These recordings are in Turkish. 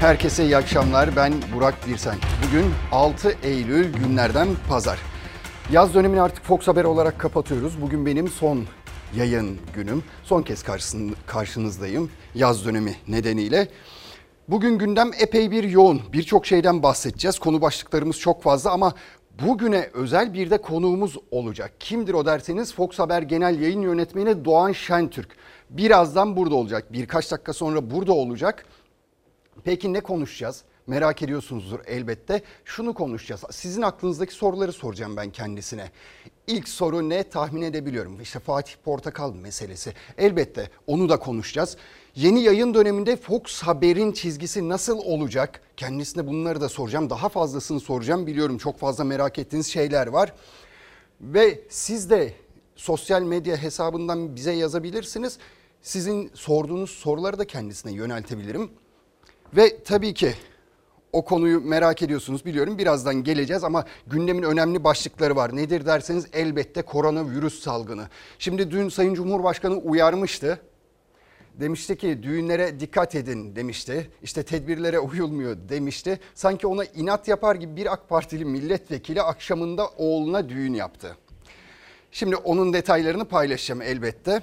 Herkese iyi akşamlar. Ben Burak Birsen. Bugün 6 Eylül günlerden pazar. Yaz dönemini artık Fox Haber olarak kapatıyoruz. Bugün benim son yayın günüm. Son kez karşınızdayım yaz dönemi nedeniyle. Bugün gündem epey bir yoğun. Birçok şeyden bahsedeceğiz. Konu başlıklarımız çok fazla ama bugüne özel bir de konuğumuz olacak. Kimdir o derseniz Fox Haber Genel Yayın Yönetmeni Doğan Şentürk. Birazdan burada olacak. Birkaç dakika sonra burada olacak. Peki ne konuşacağız? Merak ediyorsunuzdur elbette. Şunu konuşacağız. Sizin aklınızdaki soruları soracağım ben kendisine. İlk soru ne tahmin edebiliyorum. İşte Fatih Portakal meselesi. Elbette onu da konuşacağız. Yeni yayın döneminde Fox Haber'in çizgisi nasıl olacak? Kendisine bunları da soracağım. Daha fazlasını soracağım. Biliyorum çok fazla merak ettiğiniz şeyler var. Ve siz de sosyal medya hesabından bize yazabilirsiniz. Sizin sorduğunuz soruları da kendisine yöneltebilirim. Ve tabii ki o konuyu merak ediyorsunuz biliyorum birazdan geleceğiz ama gündemin önemli başlıkları var. Nedir derseniz elbette koronavirüs salgını. Şimdi dün Sayın Cumhurbaşkanı uyarmıştı. Demişti ki düğünlere dikkat edin demişti. İşte tedbirlere uyulmuyor demişti. Sanki ona inat yapar gibi bir AK Partili milletvekili akşamında oğluna düğün yaptı. Şimdi onun detaylarını paylaşacağım elbette.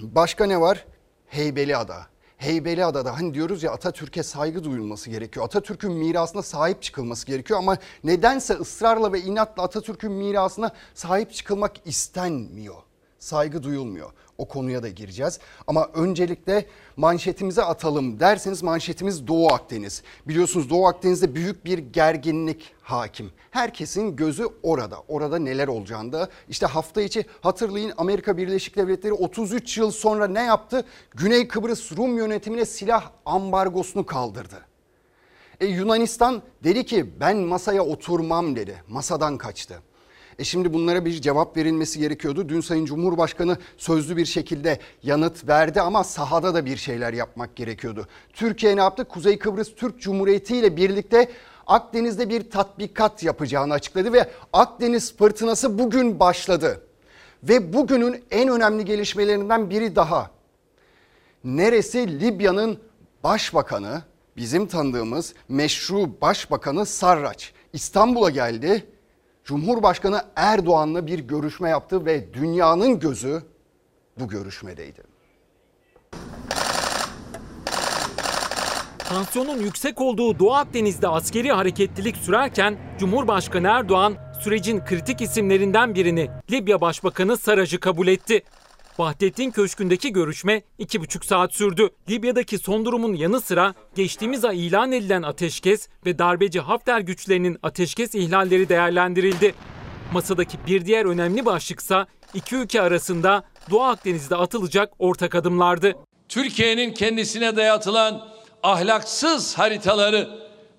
Başka ne var? Heybeliada. Heybeliada'da hani diyoruz ya Atatürk'e saygı duyulması gerekiyor. Atatürk'ün mirasına sahip çıkılması gerekiyor ama nedense ısrarla ve inatla Atatürk'ün mirasına sahip çıkılmak istenmiyor. Saygı duyulmuyor o konuya da gireceğiz. Ama öncelikle manşetimize atalım derseniz manşetimiz Doğu Akdeniz. Biliyorsunuz Doğu Akdeniz'de büyük bir gerginlik hakim. Herkesin gözü orada. Orada neler olacağında. İşte hafta içi hatırlayın Amerika Birleşik Devletleri 33 yıl sonra ne yaptı? Güney Kıbrıs Rum yönetimine silah ambargosunu kaldırdı. E Yunanistan dedi ki ben masaya oturmam dedi. Masadan kaçtı. E şimdi bunlara bir cevap verilmesi gerekiyordu. Dün Sayın Cumhurbaşkanı sözlü bir şekilde yanıt verdi ama sahada da bir şeyler yapmak gerekiyordu. Türkiye ne yaptı? Kuzey Kıbrıs Türk Cumhuriyeti ile birlikte Akdeniz'de bir tatbikat yapacağını açıkladı ve Akdeniz fırtınası bugün başladı. Ve bugünün en önemli gelişmelerinden biri daha. Neresi Libya'nın başbakanı, bizim tanıdığımız meşru başbakanı Sarraç İstanbul'a geldi Cumhurbaşkanı Erdoğan'la bir görüşme yaptı ve dünyanın gözü bu görüşmedeydi. Tansiyonun yüksek olduğu Doğu Akdeniz'de askeri hareketlilik sürerken Cumhurbaşkanı Erdoğan sürecin kritik isimlerinden birini Libya Başbakanı Saraj'ı kabul etti. Vahdettin Köşkü'ndeki görüşme iki buçuk saat sürdü. Libya'daki son durumun yanı sıra geçtiğimiz ay ilan edilen ateşkes ve darbeci Hafter güçlerinin ateşkes ihlalleri değerlendirildi. Masadaki bir diğer önemli başlıksa iki ülke arasında Doğu Akdeniz'de atılacak ortak adımlardı. Türkiye'nin kendisine dayatılan ahlaksız haritaları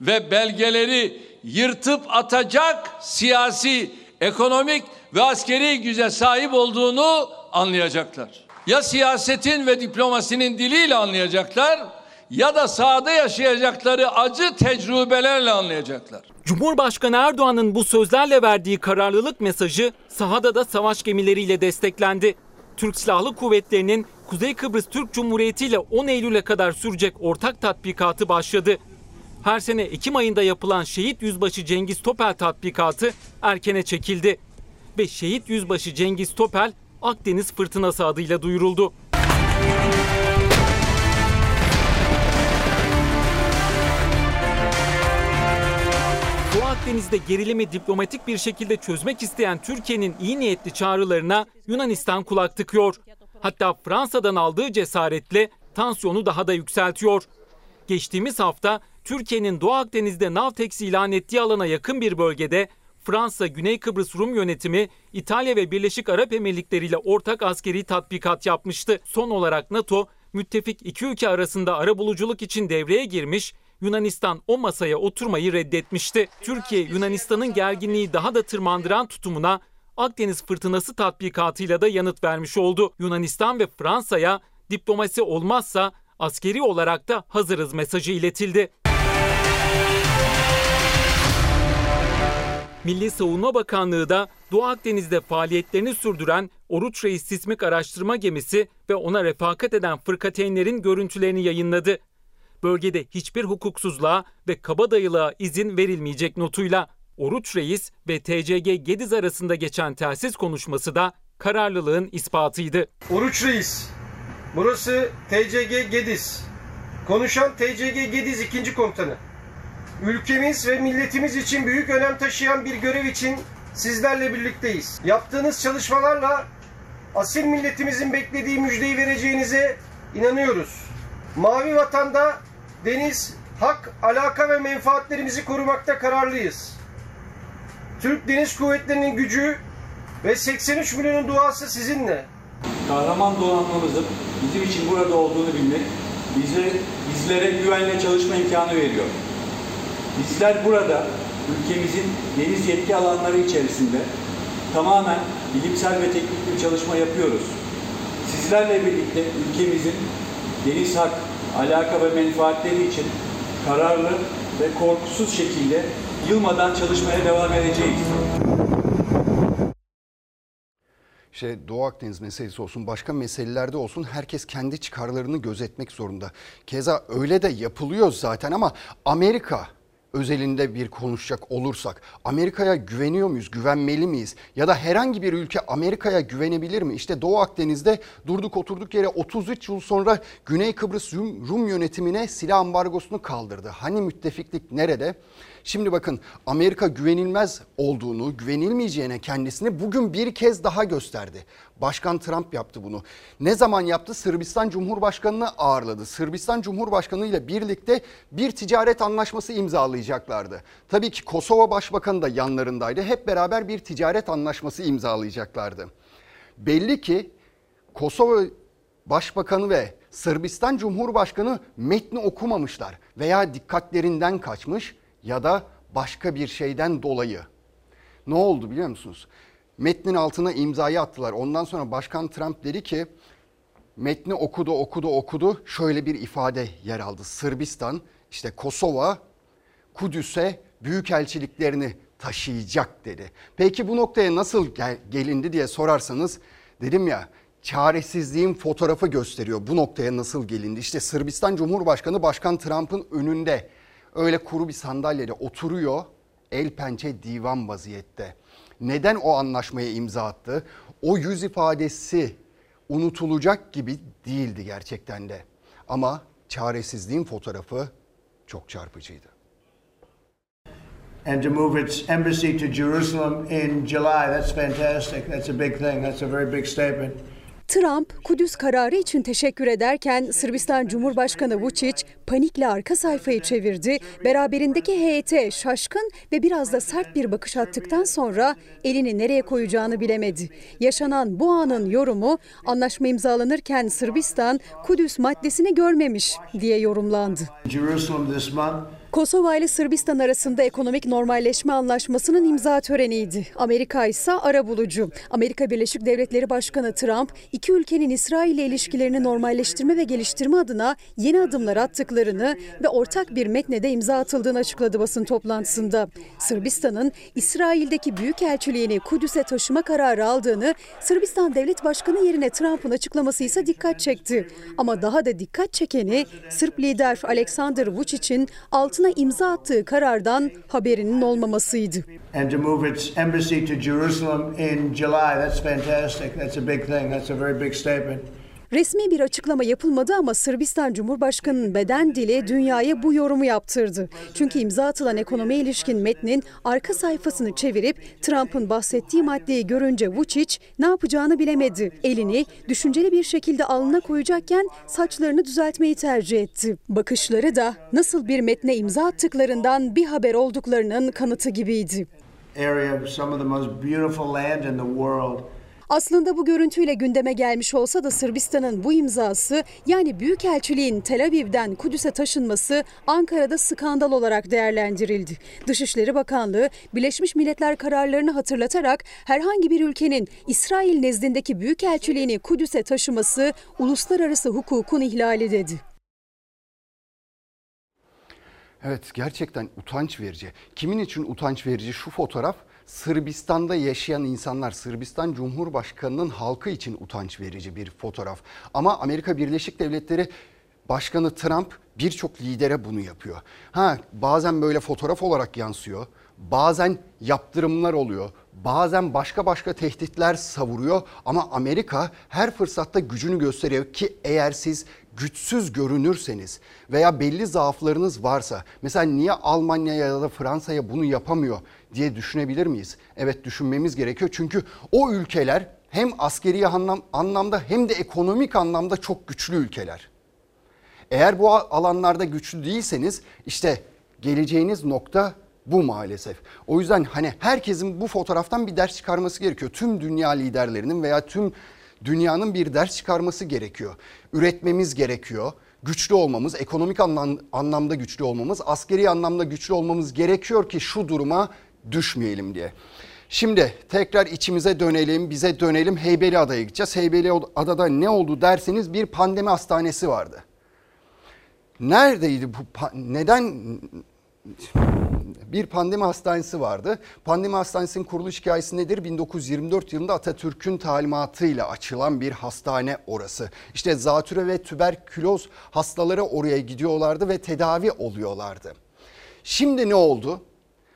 ve belgeleri yırtıp atacak siyasi, ekonomik ve askeri güce sahip olduğunu anlayacaklar. Ya siyasetin ve diplomasinin diliyle anlayacaklar ya da sahada yaşayacakları acı tecrübelerle anlayacaklar. Cumhurbaşkanı Erdoğan'ın bu sözlerle verdiği kararlılık mesajı sahada da savaş gemileriyle desteklendi. Türk Silahlı Kuvvetleri'nin Kuzey Kıbrıs Türk Cumhuriyeti ile 10 Eylül'e kadar sürecek ortak tatbikatı başladı. Her sene Ekim ayında yapılan Şehit Yüzbaşı Cengiz Topel tatbikatı erkene çekildi. Ve Şehit Yüzbaşı Cengiz Topel Akdeniz Fırtınası adıyla duyuruldu. Doğu Akdeniz'de gerilimi diplomatik bir şekilde çözmek isteyen Türkiye'nin iyi niyetli çağrılarına Yunanistan kulak tıkıyor. Hatta Fransa'dan aldığı cesaretle tansiyonu daha da yükseltiyor. Geçtiğimiz hafta Türkiye'nin Doğu Akdeniz'de Navtex ilan ettiği alana yakın bir bölgede Fransa, Güney Kıbrıs Rum yönetimi İtalya ve Birleşik Arap Emirlikleri ile ortak askeri tatbikat yapmıştı. Son olarak NATO, müttefik iki ülke arasında arabuluculuk için devreye girmiş, Yunanistan o masaya oturmayı reddetmişti. Türkiye, Yunanistan'ın gerginliği daha da tırmandıran tutumuna Akdeniz fırtınası tatbikatıyla da yanıt vermiş oldu. Yunanistan ve Fransa'ya diplomasi olmazsa askeri olarak da hazırız mesajı iletildi. Milli Savunma Bakanlığı da Doğu Akdeniz'de faaliyetlerini sürdüren Oruç Reis sismik araştırma gemisi ve ona refakat eden fırkateynlerin görüntülerini yayınladı. Bölgede hiçbir hukuksuzluğa ve kabadayılığa izin verilmeyecek notuyla Oruç Reis ve TCG Gediz arasında geçen telsiz konuşması da kararlılığın ispatıydı. Oruç Reis, burası TCG Gediz. Konuşan TCG Gediz ikinci komutanı. Ülkemiz ve milletimiz için büyük önem taşıyan bir görev için sizlerle birlikteyiz. Yaptığınız çalışmalarla asil milletimizin beklediği müjdeyi vereceğinize inanıyoruz. Mavi vatanda deniz, hak, alaka ve menfaatlerimizi korumakta kararlıyız. Türk Deniz Kuvvetleri'nin gücü ve 83 milyonun duası sizinle. Kahraman donanmamızın bizim için burada olduğunu bilmek bize bizlere güvenle çalışma imkanı veriyor. Bizler burada ülkemizin deniz yetki alanları içerisinde tamamen bilimsel ve teknik bir çalışma yapıyoruz. Sizlerle birlikte ülkemizin deniz hak, alaka ve menfaatleri için kararlı ve korkusuz şekilde yılmadan çalışmaya devam edeceğiz. İşte Doğu Akdeniz meselesi olsun, başka meselelerde olsun herkes kendi çıkarlarını gözetmek zorunda. Keza öyle de yapılıyor zaten ama Amerika özelinde bir konuşacak olursak Amerika'ya güveniyor muyuz, güvenmeli miyiz? Ya da herhangi bir ülke Amerika'ya güvenebilir mi? İşte Doğu Akdeniz'de durduk oturduk yere 33 yıl sonra Güney Kıbrıs Rum, yönetimine silah ambargosunu kaldırdı. Hani müttefiklik nerede? Şimdi bakın Amerika güvenilmez olduğunu, güvenilmeyeceğine kendisini bugün bir kez daha gösterdi. Başkan Trump yaptı bunu. Ne zaman yaptı? Sırbistan Cumhurbaşkanı'nı ağırladı. Sırbistan Cumhurbaşkanı ile birlikte bir ticaret anlaşması imzalayacaklardı. Tabii ki Kosova Başbakanı da yanlarındaydı. Hep beraber bir ticaret anlaşması imzalayacaklardı. Belli ki Kosova Başbakanı ve Sırbistan Cumhurbaşkanı metni okumamışlar veya dikkatlerinden kaçmış ya da başka bir şeyden dolayı. Ne oldu biliyor musunuz? Metnin altına imzayı attılar. Ondan sonra Başkan Trump dedi ki metni okudu okudu okudu şöyle bir ifade yer aldı. Sırbistan işte Kosova Kudüs'e büyükelçiliklerini taşıyacak dedi. Peki bu noktaya nasıl gel- gelindi diye sorarsanız dedim ya çaresizliğin fotoğrafı gösteriyor bu noktaya nasıl gelindi. İşte Sırbistan Cumhurbaşkanı Başkan Trump'ın önünde öyle kuru bir sandalyede oturuyor el pençe divan vaziyette. Neden o anlaşmaya imza attı? O yüz ifadesi unutulacak gibi değildi gerçekten de. Ama çaresizliğin fotoğrafı çok çarpıcıydı. and to move its embassy to Jerusalem in July. That's fantastic. That's a big thing. That's a very big statement. Trump, Kudüs kararı için teşekkür ederken Sırbistan Cumhurbaşkanı Vučić panikle arka sayfayı çevirdi. Beraberindeki heyete şaşkın ve biraz da sert bir bakış attıktan sonra elini nereye koyacağını bilemedi. Yaşanan bu anın yorumu anlaşma imzalanırken Sırbistan Kudüs maddesini görmemiş diye yorumlandı. Jerusalem this month. Kosova ile Sırbistan arasında ekonomik normalleşme anlaşmasının imza töreniydi. Amerika ise arabulucu. Amerika Birleşik Devletleri Başkanı Trump, iki ülkenin İsrail ile ilişkilerini normalleştirme ve geliştirme adına yeni adımlar attıklarını ve ortak bir metnede imza atıldığını açıkladı basın toplantısında. Sırbistan'ın İsrail'deki büyükelçiliğini Kudüs'e taşıma kararı aldığını Sırbistan Devlet Başkanı yerine Trump'ın açıklaması ise dikkat çekti. Ama daha da dikkat çekeni Sırp lider Aleksandar Vučić'in altına imza attığı karardan haberinin olmamasıydı. And. Resmi bir açıklama yapılmadı ama Sırbistan Cumhurbaşkanı'nın beden dili dünyaya bu yorumu yaptırdı. Çünkü imza atılan ekonomiye ilişkin metnin arka sayfasını çevirip Trump'ın bahsettiği maddeyi görünce Vučić ne yapacağını bilemedi. Elini düşünceli bir şekilde alnına koyacakken saçlarını düzeltmeyi tercih etti. Bakışları da nasıl bir metne imza attıklarından bir haber olduklarının kanıtı gibiydi. Area, some of the most beautiful land in the world. Aslında bu görüntüyle gündeme gelmiş olsa da Sırbistan'ın bu imzası yani Büyükelçiliğin Tel Aviv'den Kudüs'e taşınması Ankara'da skandal olarak değerlendirildi. Dışişleri Bakanlığı Birleşmiş Milletler kararlarını hatırlatarak herhangi bir ülkenin İsrail nezdindeki Büyükelçiliğini Kudüs'e taşıması uluslararası hukukun ihlali dedi. Evet gerçekten utanç verici. Kimin için utanç verici şu fotoğraf? Sırbistan'da yaşayan insanlar, Sırbistan Cumhurbaşkanı'nın halkı için utanç verici bir fotoğraf. Ama Amerika Birleşik Devletleri Başkanı Trump birçok lidere bunu yapıyor. Ha bazen böyle fotoğraf olarak yansıyor. Bazen yaptırımlar oluyor. Bazen başka başka tehditler savuruyor ama Amerika her fırsatta gücünü gösteriyor ki eğer siz güçsüz görünürseniz veya belli zaaflarınız varsa mesela niye Almanya ya da Fransa'ya bunu yapamıyor diye düşünebilir miyiz? Evet düşünmemiz gerekiyor çünkü o ülkeler hem askeri anlam, anlamda hem de ekonomik anlamda çok güçlü ülkeler. Eğer bu alanlarda güçlü değilseniz işte geleceğiniz nokta bu maalesef. O yüzden hani herkesin bu fotoğraftan bir ders çıkarması gerekiyor. Tüm dünya liderlerinin veya tüm dünyanın bir ders çıkarması gerekiyor. Üretmemiz gerekiyor. Güçlü olmamız, ekonomik anlam, anlamda güçlü olmamız, askeri anlamda güçlü olmamız gerekiyor ki şu duruma düşmeyelim diye. Şimdi tekrar içimize dönelim, bize dönelim. Heybeliada'ya gideceğiz. Heybeliada'da ne oldu derseniz bir pandemi hastanesi vardı. Neredeydi bu? Neden bir pandemi hastanesi vardı. Pandemi hastanesinin kuruluş hikayesi nedir? 1924 yılında Atatürk'ün talimatıyla açılan bir hastane orası. İşte zatüre ve tüberküloz hastaları oraya gidiyorlardı ve tedavi oluyorlardı. Şimdi ne oldu?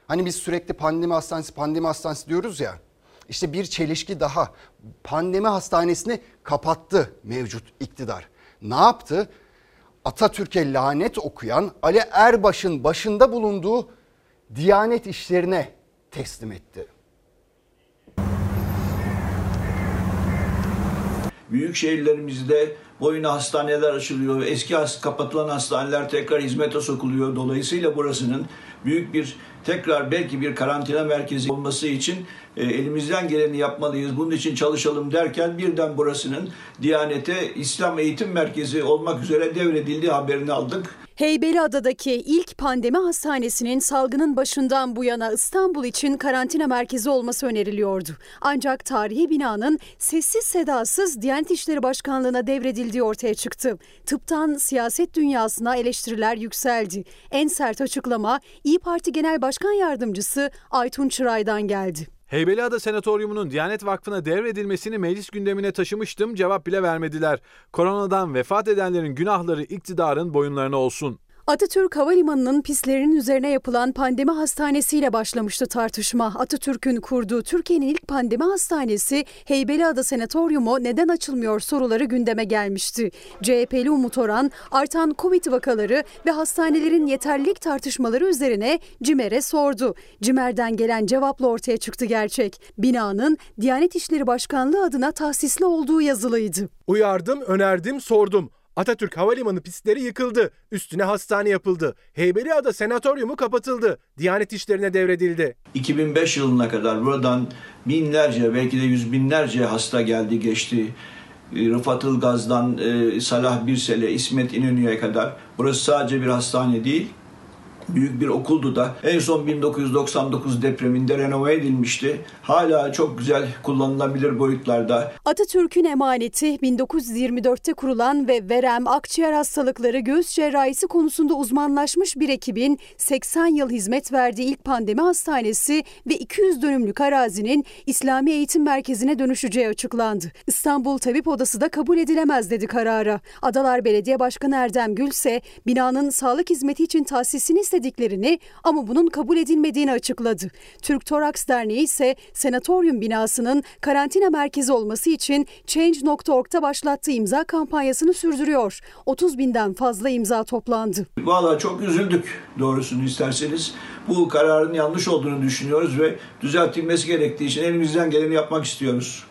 Hani biz sürekli pandemi hastanesi, pandemi hastanesi diyoruz ya. İşte bir çelişki daha. Pandemi hastanesini kapattı mevcut iktidar. Ne yaptı? Atatürk'e lanet okuyan Ali Erbaş'ın başında bulunduğu Diyanet işlerine teslim etti. Büyük şehirlerimizde boyuna hastaneler açılıyor. Eski kapatılan hastaneler tekrar hizmete sokuluyor. Dolayısıyla burasının büyük bir tekrar belki bir karantina merkezi olması için e, elimizden geleni yapmalıyız. Bunun için çalışalım derken birden burasının Diyanet'e İslam Eğitim Merkezi olmak üzere devredildiği haberini aldık. Heybeliada'daki ilk pandemi hastanesinin salgının başından bu yana İstanbul için karantina merkezi olması öneriliyordu. Ancak tarihi binanın sessiz sedasız Diyanet İşleri Başkanlığı'na devredildiği ortaya çıktı. Tıptan siyaset dünyasına eleştiriler yükseldi. En sert açıklama İyi Parti Genel Başkan Yardımcısı Aytun Çıray'dan geldi. Heybeliada Senatoryumu'nun Diyanet Vakfı'na devredilmesini meclis gündemine taşımıştım cevap bile vermediler. Koronadan vefat edenlerin günahları iktidarın boyunlarına olsun. Atatürk Havalimanı'nın pistlerinin üzerine yapılan pandemi hastanesiyle başlamıştı tartışma. Atatürk'ün kurduğu Türkiye'nin ilk pandemi hastanesi Heybeliada Senatoryumu neden açılmıyor soruları gündeme gelmişti. CHP'li Umut Oran artan Covid vakaları ve hastanelerin yeterlilik tartışmaları üzerine CİMER'e sordu. CİMER'den gelen cevapla ortaya çıktı gerçek. Binanın Diyanet İşleri Başkanlığı adına tahsisli olduğu yazılıydı. Uyardım, önerdim, sordum. Atatürk Havalimanı pistleri yıkıldı. Üstüne hastane yapıldı. Heybeliada Senatoryumu kapatıldı. Diyanet işlerine devredildi. 2005 yılına kadar buradan binlerce belki de yüz binlerce hasta geldi geçti. Rıfat Ilgaz'dan e, Salah Birsel'e, İsmet İnönü'ye kadar. Burası sadece bir hastane değil, büyük bir okuldu da en son 1999 depreminde renove edilmişti. Hala çok güzel kullanılabilir boyutlarda. Atatürk'ün emaneti 1924'te kurulan ve verem, akciğer hastalıkları, göğüs cerrahisi konusunda uzmanlaşmış bir ekibin 80 yıl hizmet verdiği ilk pandemi hastanesi ve 200 dönümlük arazinin İslami Eğitim Merkezi'ne dönüşeceği açıklandı. İstanbul Tabip Odası da kabul edilemez dedi karara. Adalar Belediye Başkanı Erdem Gül ise binanın sağlık hizmeti için tahsisini istediklerini ama bunun kabul edilmediğini açıkladı. Türk Toraks Derneği ise senatoryum binasının karantina merkezi olması için Change.org'da başlattığı imza kampanyasını sürdürüyor. 30 binden fazla imza toplandı. Valla çok üzüldük doğrusunu isterseniz. Bu kararın yanlış olduğunu düşünüyoruz ve düzeltilmesi gerektiği için elimizden geleni yapmak istiyoruz.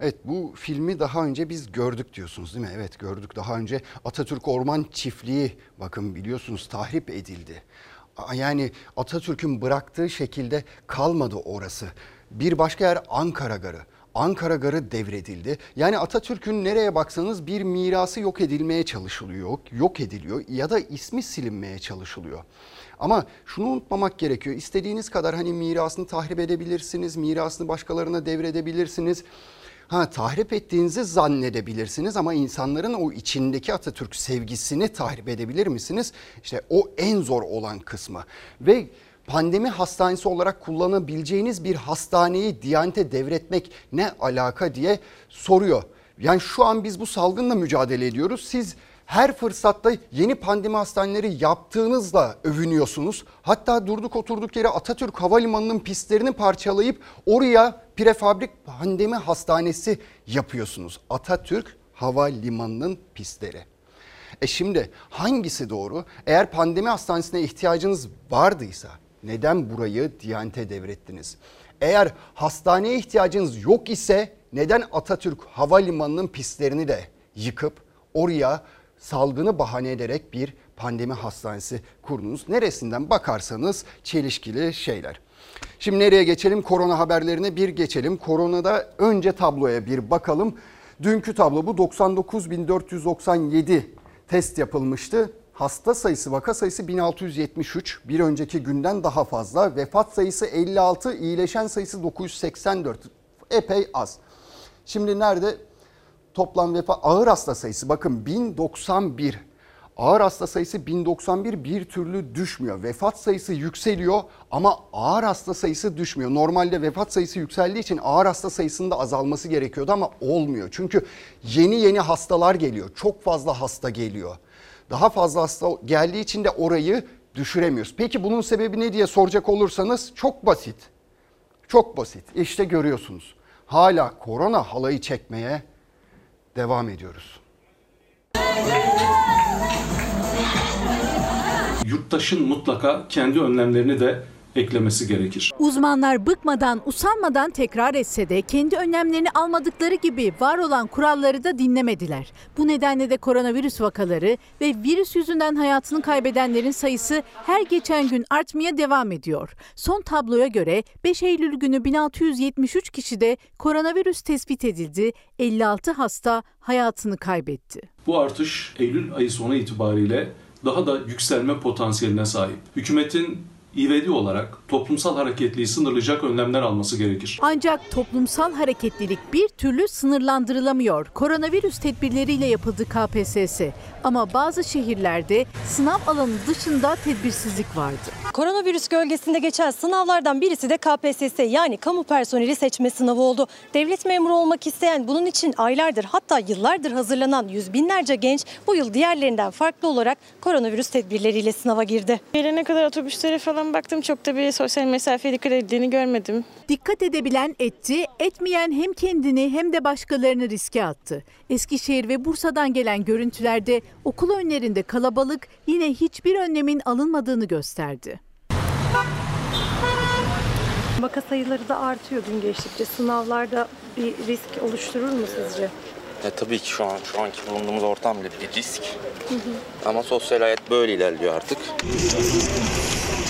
Evet bu filmi daha önce biz gördük diyorsunuz değil mi? Evet gördük daha önce Atatürk Orman Çiftliği bakın biliyorsunuz tahrip edildi. Yani Atatürk'ün bıraktığı şekilde kalmadı orası. Bir başka yer Ankara Garı. Ankara Garı devredildi. Yani Atatürk'ün nereye baksanız bir mirası yok edilmeye çalışılıyor, yok ediliyor ya da ismi silinmeye çalışılıyor. Ama şunu unutmamak gerekiyor. İstediğiniz kadar hani mirasını tahrip edebilirsiniz, mirasını başkalarına devredebilirsiniz. Ha tahrip ettiğinizi zannedebilirsiniz ama insanların o içindeki Atatürk sevgisini tahrip edebilir misiniz? İşte o en zor olan kısmı. Ve pandemi hastanesi olarak kullanabileceğiniz bir hastaneyi Diyanet'e devretmek ne alaka diye soruyor. Yani şu an biz bu salgınla mücadele ediyoruz. Siz Her fırsatta yeni pandemi hastaneleri yaptığınızla övünüyorsunuz. Hatta durduk oturduk yere Atatürk Havalimanı'nın pistlerini parçalayıp oraya prefabrik pandemi hastanesi yapıyorsunuz. Atatürk Havalimanı'nın pistleri. E şimdi hangisi doğru? Eğer pandemi hastanesine ihtiyacınız vardıysa neden burayı Diyanet'e devrettiniz? Eğer hastaneye ihtiyacınız yok ise neden Atatürk Havalimanı'nın pistlerini de yıkıp oraya salgını bahane ederek bir pandemi hastanesi kurdunuz? Neresinden bakarsanız çelişkili şeyler. Şimdi nereye geçelim? Korona haberlerine bir geçelim. Koronada önce tabloya bir bakalım. Dünkü tablo bu 99.497 test yapılmıştı. Hasta sayısı, vaka sayısı 1673. Bir önceki günden daha fazla. Vefat sayısı 56, iyileşen sayısı 984. Epey az. Şimdi nerede? Toplam vefat ağır hasta sayısı bakın 1091. Ağır hasta sayısı 1091 bir türlü düşmüyor. Vefat sayısı yükseliyor ama ağır hasta sayısı düşmüyor. Normalde vefat sayısı yükseldiği için ağır hasta sayısında azalması gerekiyordu ama olmuyor. Çünkü yeni yeni hastalar geliyor. Çok fazla hasta geliyor. Daha fazla hasta geldiği için de orayı düşüremiyoruz. Peki bunun sebebi ne diye soracak olursanız çok basit. Çok basit. İşte görüyorsunuz. Hala korona halayı çekmeye devam ediyoruz. Yurttaşın mutlaka kendi önlemlerini de eklemesi gerekir. Uzmanlar bıkmadan, usanmadan tekrar etse de kendi önlemlerini almadıkları gibi var olan kuralları da dinlemediler. Bu nedenle de koronavirüs vakaları ve virüs yüzünden hayatını kaybedenlerin sayısı her geçen gün artmaya devam ediyor. Son tabloya göre 5 Eylül günü 1673 kişide koronavirüs tespit edildi, 56 hasta hayatını kaybetti. Bu artış Eylül ayı sonu itibariyle daha da yükselme potansiyeline sahip. Hükümetin ivedi olarak toplumsal hareketliliği sınırlayacak önlemler alması gerekir. Ancak toplumsal hareketlilik bir türlü sınırlandırılamıyor. Koronavirüs tedbirleriyle yapıldı KPSS. Ama bazı şehirlerde sınav alanı dışında tedbirsizlik vardı. Koronavirüs gölgesinde geçen sınavlardan birisi de KPSS yani kamu personeli seçme sınavı oldu. Devlet memuru olmak isteyen bunun için aylardır hatta yıllardır hazırlanan yüz binlerce genç bu yıl diğerlerinden farklı olarak koronavirüs tedbirleriyle sınava girdi. Gelene kadar otobüslere falan baktım çok da bir sosyal mesafeye dikkat edildiğini görmedim. Dikkat edebilen etti, etmeyen hem kendini hem de başkalarını riske attı. Eskişehir ve Bursa'dan gelen görüntülerde okul önlerinde kalabalık yine hiçbir önlemin alınmadığını gösterdi. Vaka sayıları da artıyor gün geçtikçe. Sınavlarda bir risk oluşturur mu sizce? E, tabii ki şu an şu anki bulunduğumuz ortam bile bir risk. Ama sosyal hayat böyle ilerliyor artık.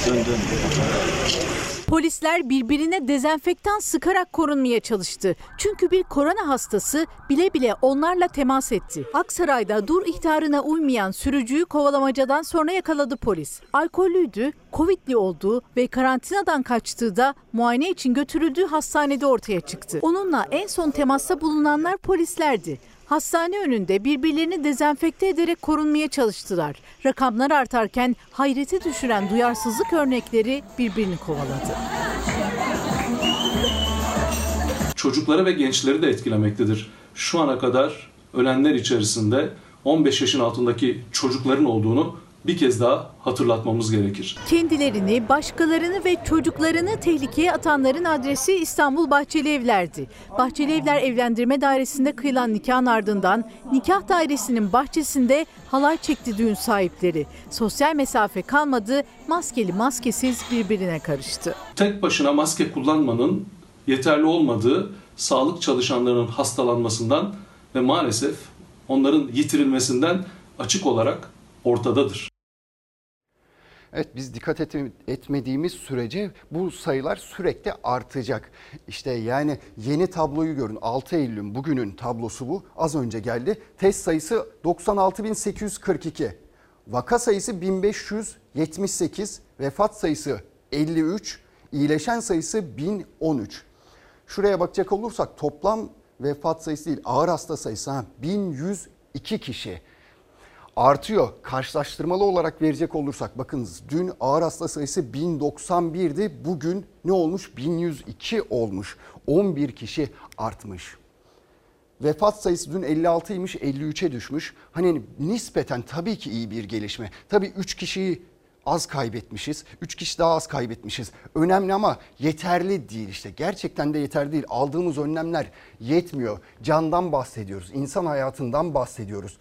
Dön dön. Polisler birbirine dezenfektan sıkarak korunmaya çalıştı. Çünkü bir korona hastası bile bile onlarla temas etti. Aksaray'da dur ihtarına uymayan sürücüyü kovalamacadan sonra yakaladı polis. Alkollüydü, Covid'li olduğu ve karantinadan kaçtığı da muayene için götürüldüğü hastanede ortaya çıktı. Onunla en son temasta bulunanlar polislerdi. Hastane önünde birbirlerini dezenfekte ederek korunmaya çalıştılar. Rakamlar artarken hayrete düşüren duyarsızlık örnekleri birbirini kovaladı. Çocukları ve gençleri de etkilemektedir. Şu ana kadar ölenler içerisinde 15 yaşın altındaki çocukların olduğunu bir kez daha hatırlatmamız gerekir. Kendilerini, başkalarını ve çocuklarını tehlikeye atanların adresi İstanbul Bahçeli Evler'di. Bahçeli Evler Evlendirme Dairesi'nde kıyılan nikahın ardından nikah dairesinin bahçesinde halay çekti düğün sahipleri. Sosyal mesafe kalmadı, maskeli maskesiz birbirine karıştı. Tek başına maske kullanmanın yeterli olmadığı sağlık çalışanlarının hastalanmasından ve maalesef onların yitirilmesinden açık olarak ortadadır. Evet biz dikkat etmediğimiz sürece bu sayılar sürekli artacak. İşte yani yeni tabloyu görün 6 Eylül'ün bugünün tablosu bu az önce geldi. Test sayısı 96.842 vaka sayısı 1578 vefat sayısı 53 iyileşen sayısı 1013. Şuraya bakacak olursak toplam vefat sayısı değil ağır hasta sayısı ha, 1102 kişi artıyor. Karşılaştırmalı olarak verecek olursak bakınız dün ağır hasta sayısı 1091'di. Bugün ne olmuş? 1102 olmuş. 11 kişi artmış. Vefat sayısı dün 56'ymış 53'e düşmüş. Hani nispeten tabii ki iyi bir gelişme. Tabii 3 kişiyi az kaybetmişiz. 3 kişi daha az kaybetmişiz. Önemli ama yeterli değil işte. Gerçekten de yeterli değil. Aldığımız önlemler yetmiyor. Candan bahsediyoruz. insan hayatından bahsediyoruz.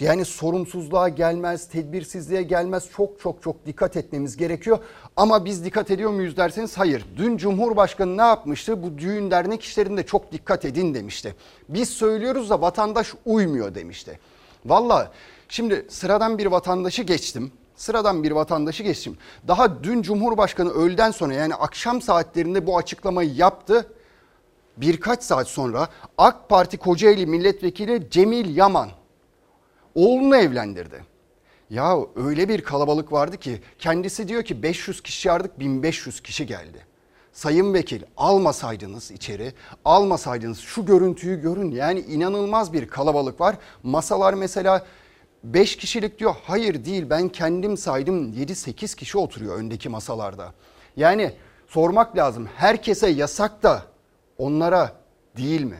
Yani sorumsuzluğa gelmez, tedbirsizliğe gelmez. Çok çok çok dikkat etmemiz gerekiyor. Ama biz dikkat ediyor muyuz derseniz hayır. Dün Cumhurbaşkanı ne yapmıştı? Bu düğün dernek işlerinde çok dikkat edin demişti. Biz söylüyoruz da vatandaş uymuyor demişti. Valla şimdi sıradan bir vatandaşı geçtim. Sıradan bir vatandaşı geçtim. Daha dün Cumhurbaşkanı öğleden sonra yani akşam saatlerinde bu açıklamayı yaptı. Birkaç saat sonra AK Parti Kocaeli Milletvekili Cemil Yaman oğlunu evlendirdi. Ya öyle bir kalabalık vardı ki kendisi diyor ki 500 kişi çağırdık 1500 kişi geldi. Sayın vekil almasaydınız içeri almasaydınız şu görüntüyü görün yani inanılmaz bir kalabalık var. Masalar mesela 5 kişilik diyor hayır değil ben kendim saydım 7-8 kişi oturuyor öndeki masalarda. Yani sormak lazım herkese yasak da onlara değil mi?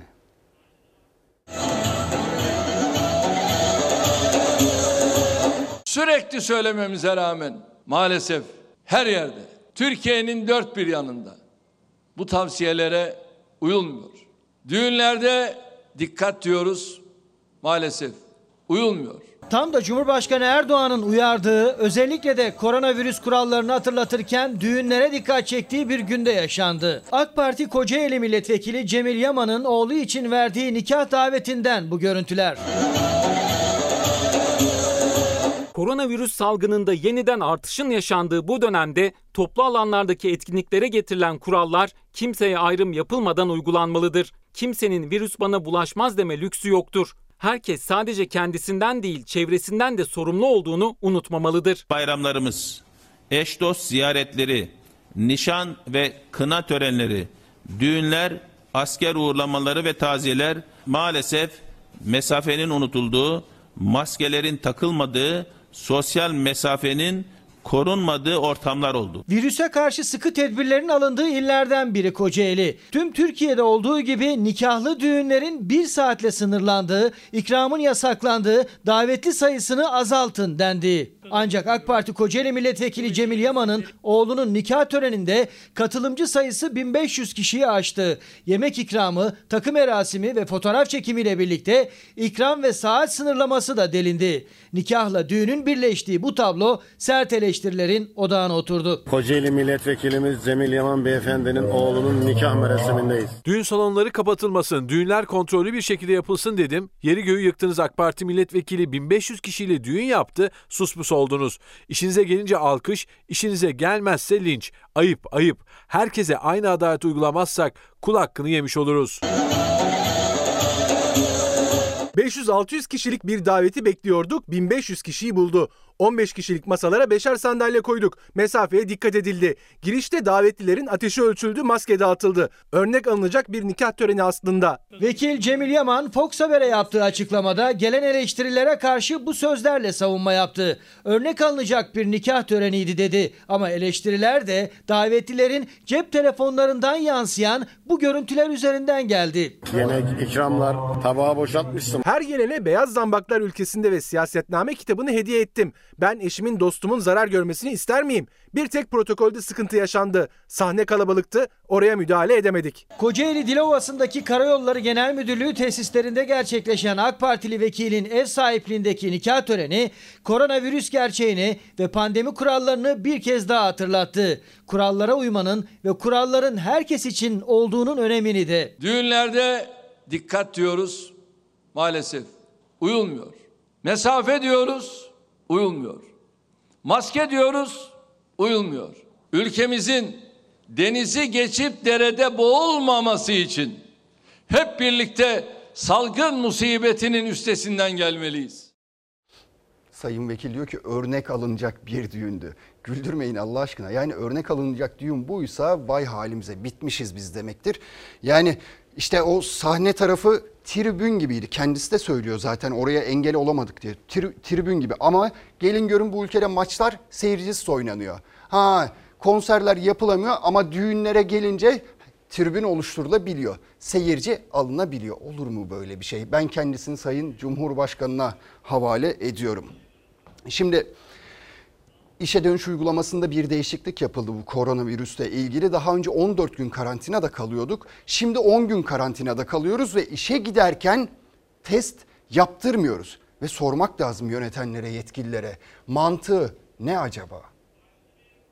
Sürekli söylememize rağmen maalesef her yerde Türkiye'nin dört bir yanında bu tavsiyelere uyulmuyor. Düğünlerde dikkat diyoruz maalesef uyulmuyor. Tam da Cumhurbaşkanı Erdoğan'ın uyardığı, özellikle de koronavirüs kurallarını hatırlatırken düğünlere dikkat çektiği bir günde yaşandı. AK Parti Kocaeli Milletvekili Cemil Yaman'ın oğlu için verdiği nikah davetinden bu görüntüler. Koronavirüs salgınında yeniden artışın yaşandığı bu dönemde toplu alanlardaki etkinliklere getirilen kurallar kimseye ayrım yapılmadan uygulanmalıdır. Kimsenin virüs bana bulaşmaz deme lüksü yoktur. Herkes sadece kendisinden değil çevresinden de sorumlu olduğunu unutmamalıdır. Bayramlarımız, eş dost ziyaretleri, nişan ve kına törenleri, düğünler, asker uğurlamaları ve taziyeler maalesef mesafenin unutulduğu, maskelerin takılmadığı, sosyal mesafenin korunmadığı ortamlar oldu. Virüse karşı sıkı tedbirlerin alındığı illerden biri Kocaeli. Tüm Türkiye'de olduğu gibi nikahlı düğünlerin bir saatle sınırlandığı, ikramın yasaklandığı, davetli sayısını azaltın dendiği. Ancak AK Parti Kocaeli Milletvekili Cemil Yaman'ın oğlunun nikah töreninde katılımcı sayısı 1500 kişiyi aştı. Yemek ikramı, takım erasimi ve fotoğraf çekimiyle birlikte ikram ve saat sınırlaması da delindi. Nikahla düğünün birleştiği bu tablo sert eleştirilerin odağına oturdu. Kocaeli Milletvekilimiz Cemil Yaman Beyefendinin oğlunun nikah merasemindeyiz. Düğün salonları kapatılmasın, düğünler kontrollü bir şekilde yapılsın dedim. Yeri göğü yıktınız AK Parti milletvekili 1500 kişiyle düğün yaptı, sus pus oldunuz. İşinize gelince alkış, işinize gelmezse linç. Ayıp, ayıp. Herkese aynı adalet uygulamazsak kul hakkını yemiş oluruz. 500-600 kişilik bir daveti bekliyorduk. 1500 kişiyi buldu. 15 kişilik masalara beşer sandalye koyduk. Mesafeye dikkat edildi. Girişte davetlilerin ateşi ölçüldü, maske dağıtıldı. Örnek alınacak bir nikah töreni aslında. Vekil Cemil Yaman Fox Haber'e yaptığı açıklamada gelen eleştirilere karşı bu sözlerle savunma yaptı. Örnek alınacak bir nikah töreniydi dedi. Ama eleştiriler de davetlilerin cep telefonlarından yansıyan bu görüntüler üzerinden geldi. Yemek, ikramlar, tabağı boşaltmışsın. Her gelene Beyaz Zambaklar ülkesinde ve siyasetname kitabını hediye ettim. Ben eşimin dostumun zarar görmesini ister miyim? Bir tek protokolde sıkıntı yaşandı. Sahne kalabalıktı. Oraya müdahale edemedik. Kocaeli Dilovası'ndaki Karayolları Genel Müdürlüğü tesislerinde gerçekleşen AK Partili vekilin ev sahipliğindeki nikah töreni koronavirüs gerçeğini ve pandemi kurallarını bir kez daha hatırlattı. Kurallara uymanın ve kuralların herkes için olduğunun önemini de. Düğünlerde dikkat diyoruz maalesef uyulmuyor. Mesafe diyoruz uyulmuyor. Maske diyoruz uyulmuyor. Ülkemizin denizi geçip derede boğulmaması için hep birlikte salgın musibetinin üstesinden gelmeliyiz. Sayın Vekil diyor ki örnek alınacak bir düğündü. Güldürmeyin Allah aşkına. Yani örnek alınacak düğün buysa vay halimize bitmişiz biz demektir. Yani işte o sahne tarafı tribün gibiydi. Kendisi de söylüyor zaten oraya engel olamadık diye. Tri, tribün gibi ama gelin görün bu ülkede maçlar seyircisiz oynanıyor. Ha konserler yapılamıyor ama düğünlere gelince tribün oluşturulabiliyor. Seyirci alınabiliyor. Olur mu böyle bir şey? Ben kendisini Sayın Cumhurbaşkanı'na havale ediyorum. Şimdi İşe dönüş uygulamasında bir değişiklik yapıldı bu koronavirüsle ilgili. Daha önce 14 gün karantinada kalıyorduk. Şimdi 10 gün karantinada kalıyoruz ve işe giderken test yaptırmıyoruz. Ve sormak lazım yönetenlere, yetkililere. Mantığı ne acaba?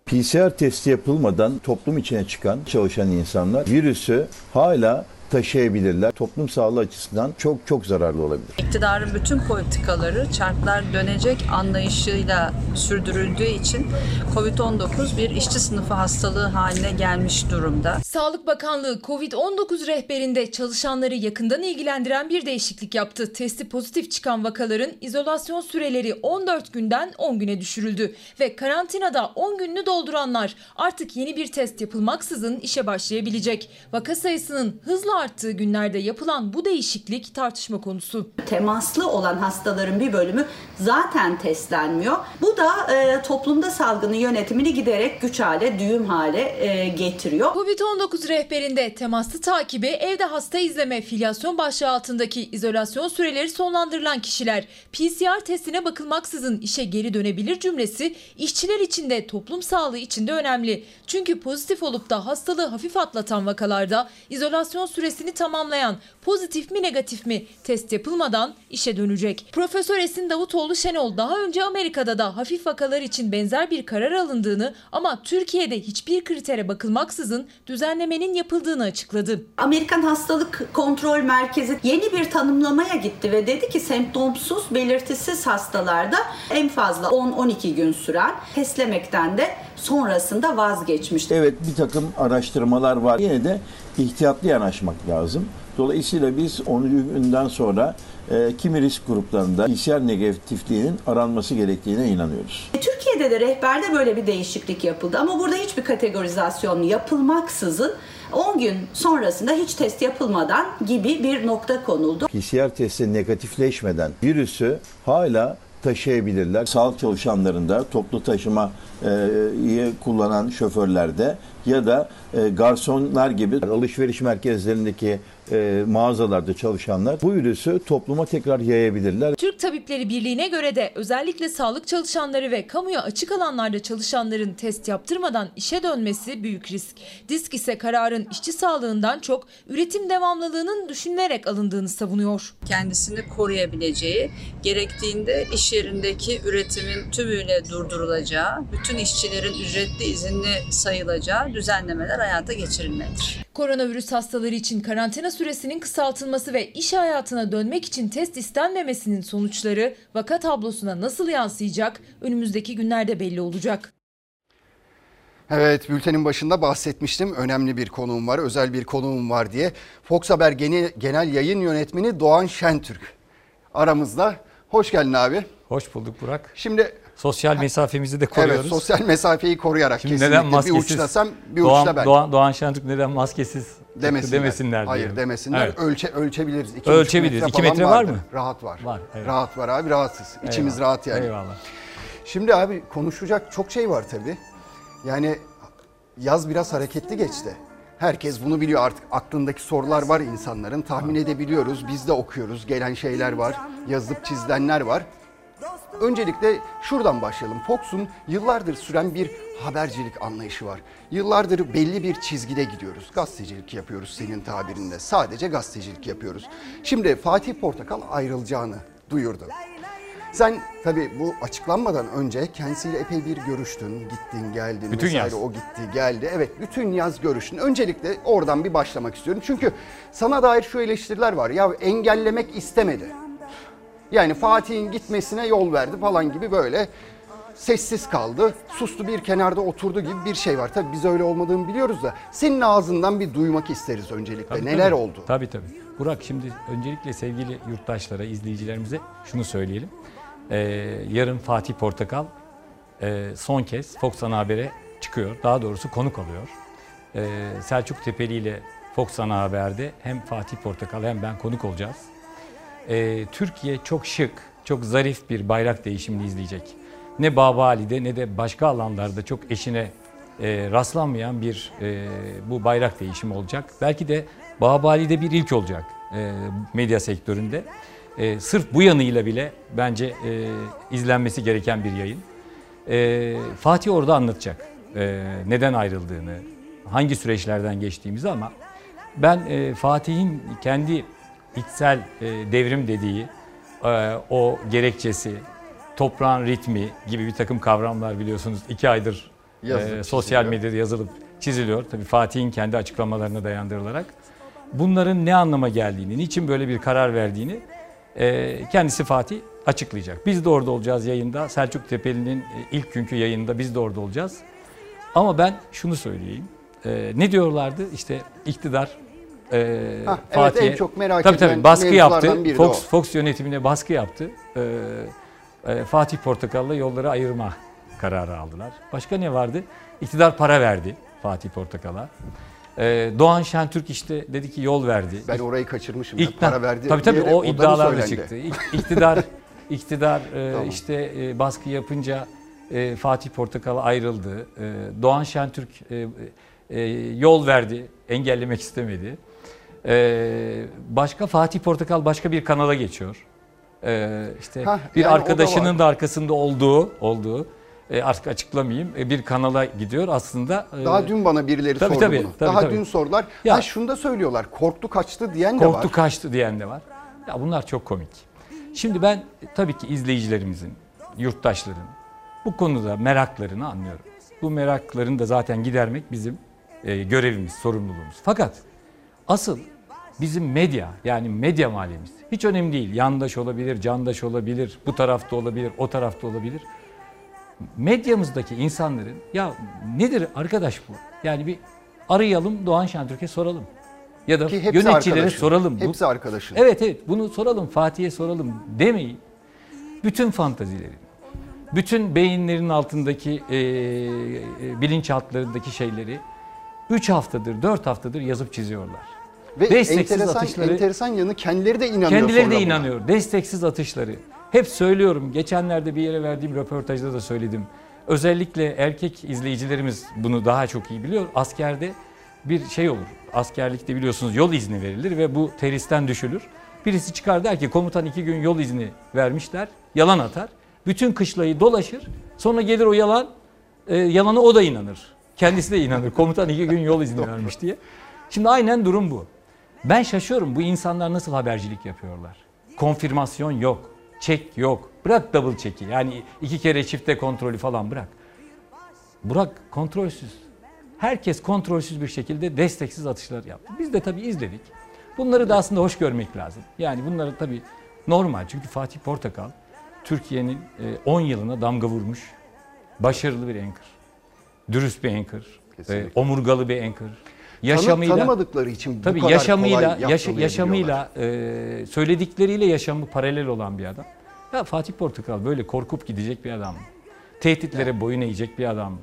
PCR testi yapılmadan toplum içine çıkan çalışan insanlar virüsü hala taşıyabilirler. Toplum sağlığı açısından çok çok zararlı olabilir. İktidarın bütün politikaları çarklar dönecek anlayışıyla sürdürüldüğü için COVID-19 bir işçi sınıfı hastalığı haline gelmiş durumda. Sağlık Bakanlığı COVID-19 rehberinde çalışanları yakından ilgilendiren bir değişiklik yaptı. Testi pozitif çıkan vakaların izolasyon süreleri 14 günden 10 güne düşürüldü ve karantinada 10 gününü dolduranlar artık yeni bir test yapılmaksızın işe başlayabilecek. Vaka sayısının hızla arttığı günlerde yapılan bu değişiklik tartışma konusu. Temaslı olan hastaların bir bölümü zaten testlenmiyor. Bu da e, toplumda salgının yönetimini giderek güç hale, düğüm hale e, getiriyor. Covid-19 rehberinde temaslı takibi, evde hasta izleme, filyasyon başlığı altındaki izolasyon süreleri sonlandırılan kişiler PCR testine bakılmaksızın işe geri dönebilir cümlesi işçiler için de toplum sağlığı için de önemli. Çünkü pozitif olup da hastalığı hafif atlatan vakalarda izolasyon süresini tamamlayan pozitif mi negatif mi test yapılmadan işe dönecek. Profesör Esin Davutoğlu Şenol daha önce Amerika'da da hafif vakalar için benzer bir karar alındığını ama Türkiye'de hiçbir kritere bakılmaksızın düzenlemenin yapıldığını açıkladı. Amerikan Hastalık Kontrol Merkezi yeni bir tanımlamaya gitti ve dedi ki semptomsuz, belirtisiz hastalarda en fazla 10-12 gün süren testlemekten de sonrasında vazgeçmişti. Evet bir takım araştırmalar var. Yine de ihtiyatlı yanaşmak lazım. Dolayısıyla biz 10 günden sonra e, kimi risk gruplarında PCR negatifliğinin aranması gerektiğine inanıyoruz. Türkiye'de de rehberde böyle bir değişiklik yapıldı ama burada hiçbir kategorizasyon yapılmaksızın 10 gün sonrasında hiç test yapılmadan gibi bir nokta konuldu. PCR testi negatifleşmeden virüsü hala taşıyabilirler. Sağlık çalışanlarında, toplu taşıma e, kullanan şoförlerde ya da e, garsonlar gibi alışveriş merkezlerindeki e, mağazalarda çalışanlar bu virüsü topluma tekrar yayabilirler. Türk Tabipleri Birliği'ne göre de özellikle sağlık çalışanları ve kamuya açık alanlarda çalışanların test yaptırmadan işe dönmesi büyük risk. Disk ise kararın işçi sağlığından çok üretim devamlılığının düşünülerek alındığını savunuyor. Kendisini koruyabileceği, gerektiğinde iş yerindeki üretimin tümüyle durdurulacağı, bütün işçilerin ücretli izinli sayılacağı düzenlemeler hayata geçirilmelidir. Koronavirüs hastaları için karantina süresinin kısaltılması ve iş hayatına dönmek için test istenmemesinin sonuçları vaka tablosuna nasıl yansıyacak önümüzdeki günlerde belli olacak. Evet bültenin başında bahsetmiştim. Önemli bir konuğum var, özel bir konuğum var diye. Fox Haber Genel, Genel Yayın Yönetmeni Doğan Şentürk aramızda. Hoş geldin abi. Hoş bulduk Burak. Şimdi sosyal mesafemizi de koruyoruz. Evet sosyal mesafeyi koruyarak Şimdi kesinlikle neden maskesiz, bir uçlasam bir Doğan, uçta ben. Doğan, Doğan Şentürk neden maskesiz demesinler. demesinler Hayır diyelim. demesinler. Evet. Ölçe, ölçebiliriz. İki Ölçebiliriz. metre İki falan metre var vardır. mı? Rahat var. Var, evet. Rahat var abi rahatsız. İçimiz Eyvallah, rahat yani. eyvallah. Şimdi abi konuşacak çok şey var tabii. Yani yaz biraz hareketli geçti. Herkes bunu biliyor artık. Aklındaki sorular var insanların. Tahmin edebiliyoruz. Biz de okuyoruz. Gelen şeyler var. Yazıp çizilenler var. Öncelikle şuradan başlayalım. Fox'un yıllardır süren bir habercilik anlayışı var. Yıllardır belli bir çizgide gidiyoruz. Gazetecilik yapıyoruz senin tabirinde. Sadece gazetecilik yapıyoruz. Şimdi Fatih Portakal ayrılacağını duyurdu. Sen tabii bu açıklanmadan önce kendisiyle epey bir görüştün, gittin, geldin Bütün vesaire. yaz. O gitti, geldi. Evet, bütün yaz görüştün. Öncelikle oradan bir başlamak istiyorum. Çünkü sana dair şu eleştiriler var. Ya engellemek istemedi. Yani Fatih'in gitmesine yol verdi falan gibi böyle sessiz kaldı. Sustu bir kenarda oturdu gibi bir şey var. Tabii biz öyle olmadığını biliyoruz da senin ağzından bir duymak isteriz öncelikle. Tabii, Neler tabii. oldu? Tabii tabii. Burak şimdi öncelikle sevgili yurttaşlara, izleyicilerimize şunu söyleyelim. Ee, yarın Fatih Portakal e, son kez Fox Ana Haber'e çıkıyor. Daha doğrusu konuk alıyor. Ee, Selçuk Tepeli ile Fox Ana Haber'de hem Fatih Portakal hem ben konuk olacağız. Ee, Türkiye çok şık, çok zarif bir bayrak değişimini izleyecek. Ne Baba Ali'de ne de başka alanlarda çok eşine e, rastlanmayan bir e, bu bayrak değişimi olacak. Belki de Babali'de bir ilk olacak e, medya sektöründe. E, sırf bu yanıyla bile bence e, izlenmesi gereken bir yayın. E, Fatih orada anlatacak e, neden ayrıldığını, hangi süreçlerden geçtiğimizi ama ben e, Fatih'in kendi içsel e, devrim dediği e, o gerekçesi, toprağın ritmi gibi bir takım kavramlar biliyorsunuz iki aydır Yazılıp e, sosyal çiziliyor. medyada yazılıp çiziliyor. Tabii Fatih'in kendi açıklamalarına dayandırılarak. Bunların ne anlama geldiğini, niçin böyle bir karar verdiğini e, kendisi Fatih açıklayacak. Biz de orada olacağız yayında. Selçuk Tepeli'nin e, ilk günkü yayında biz de orada olacağız. Ama ben şunu söyleyeyim. E, ne diyorlardı? İşte iktidar e, evet, Fatih'e en çok merak tabii, edilen tabii, baskı yaptı. Fox. Fox yönetimine baskı yaptı. E, e, Fatih Portakal'la yolları ayırma kararı aldılar. Başka ne vardı? İktidar para verdi Fatih Portakal'a. E, Doğan Şentürk işte dedi ki yol verdi. Ben orayı kaçırmışım. İkna- Para verdi. Tabii tabii o iddialar da çıktı. İk- İktidar iktidar e, Tamam. işte e, baskı yapınca e, Fatih Portakal ayrıldı. E, Doğan Şentürk e, e, yol verdi, engellemek istemedi. E, başka Fatih Portakal başka bir kanala geçiyor. E, işte Hah, bir yani da arkadaşının var. da arkasında olduğu olduğu e, artık açıklamayayım e, bir kanala gidiyor aslında. e, Daha dün bana birileri tabii, sordu tabii, bunu. tabii, Daha tabii. dün sordular. Ya- ha şunu da söylüyorlar. Korktu kaçtı diyen de var. Korktu kaçtı diyen de var. Ya bunlar çok komik. Şimdi ben e, tabii ki izleyicilerimizin, yurttaşların bu konuda meraklarını anlıyorum. Bu meraklarını da zaten gidermek bizim e, görevimiz, sorumluluğumuz. Fakat asıl bizim medya yani medya mahallemiz hiç önemli değil. Yandaş olabilir, candaş olabilir, bu tarafta olabilir, o tarafta olabilir. Medyamızdaki insanların ya nedir arkadaş bu? Yani bir arayalım Doğan Şentürk'e soralım. Ya da Ki hepsi yöneticilere arkadaşın. soralım. Bu- Hepsi arkadaşın. Evet evet bunu soralım Fatih'e soralım demeyin. Bütün fantazileri, bütün beyinlerin altındaki e, bilinçaltlarındaki şeyleri 3 haftadır 4 haftadır yazıp çiziyorlar. Ve Desteksiz enteresan, atışları enteresan yanı kendileri de inanıyor Kendileri de buna. inanıyor. Desteksiz atışları. Hep söylüyorum. Geçenlerde bir yere verdiğim röportajda da söyledim. Özellikle erkek izleyicilerimiz bunu daha çok iyi biliyor. Askerde bir şey olur. Askerlikte biliyorsunuz yol izni verilir ve bu teristen düşülür. Birisi çıkar der ki komutan iki gün yol izni vermişler. Yalan atar. Bütün kışlayı dolaşır. Sonra gelir o yalan. E, yalanı o da inanır. Kendisi de inanır. Komutan iki gün yol izni vermiş diye. Şimdi aynen durum bu. Ben şaşıyorum bu insanlar nasıl habercilik yapıyorlar. Konfirmasyon yok, çek yok. Bırak double çeki yani iki kere çifte kontrolü falan bırak. Bırak kontrolsüz. Herkes kontrolsüz bir şekilde desteksiz atışlar yaptı. Biz de tabii izledik. Bunları da aslında hoş görmek lazım. Yani bunları tabii normal. Çünkü Fatih Portakal Türkiye'nin e, 10 yılına damga vurmuş başarılı bir anchor. Dürüst bir anchor. e, Kesinlikle. omurgalı bir anchor. Tanı- Yaşamıyla tanımadıkları için bu tabii kadar yaşamıyla kolay yaş- yaşamıyla e, söyledikleriyle yaşamı paralel olan bir adam. Ya Fatih Portakal böyle korkup gidecek bir adam mı? Tehditlere boyun eğecek bir adam mı?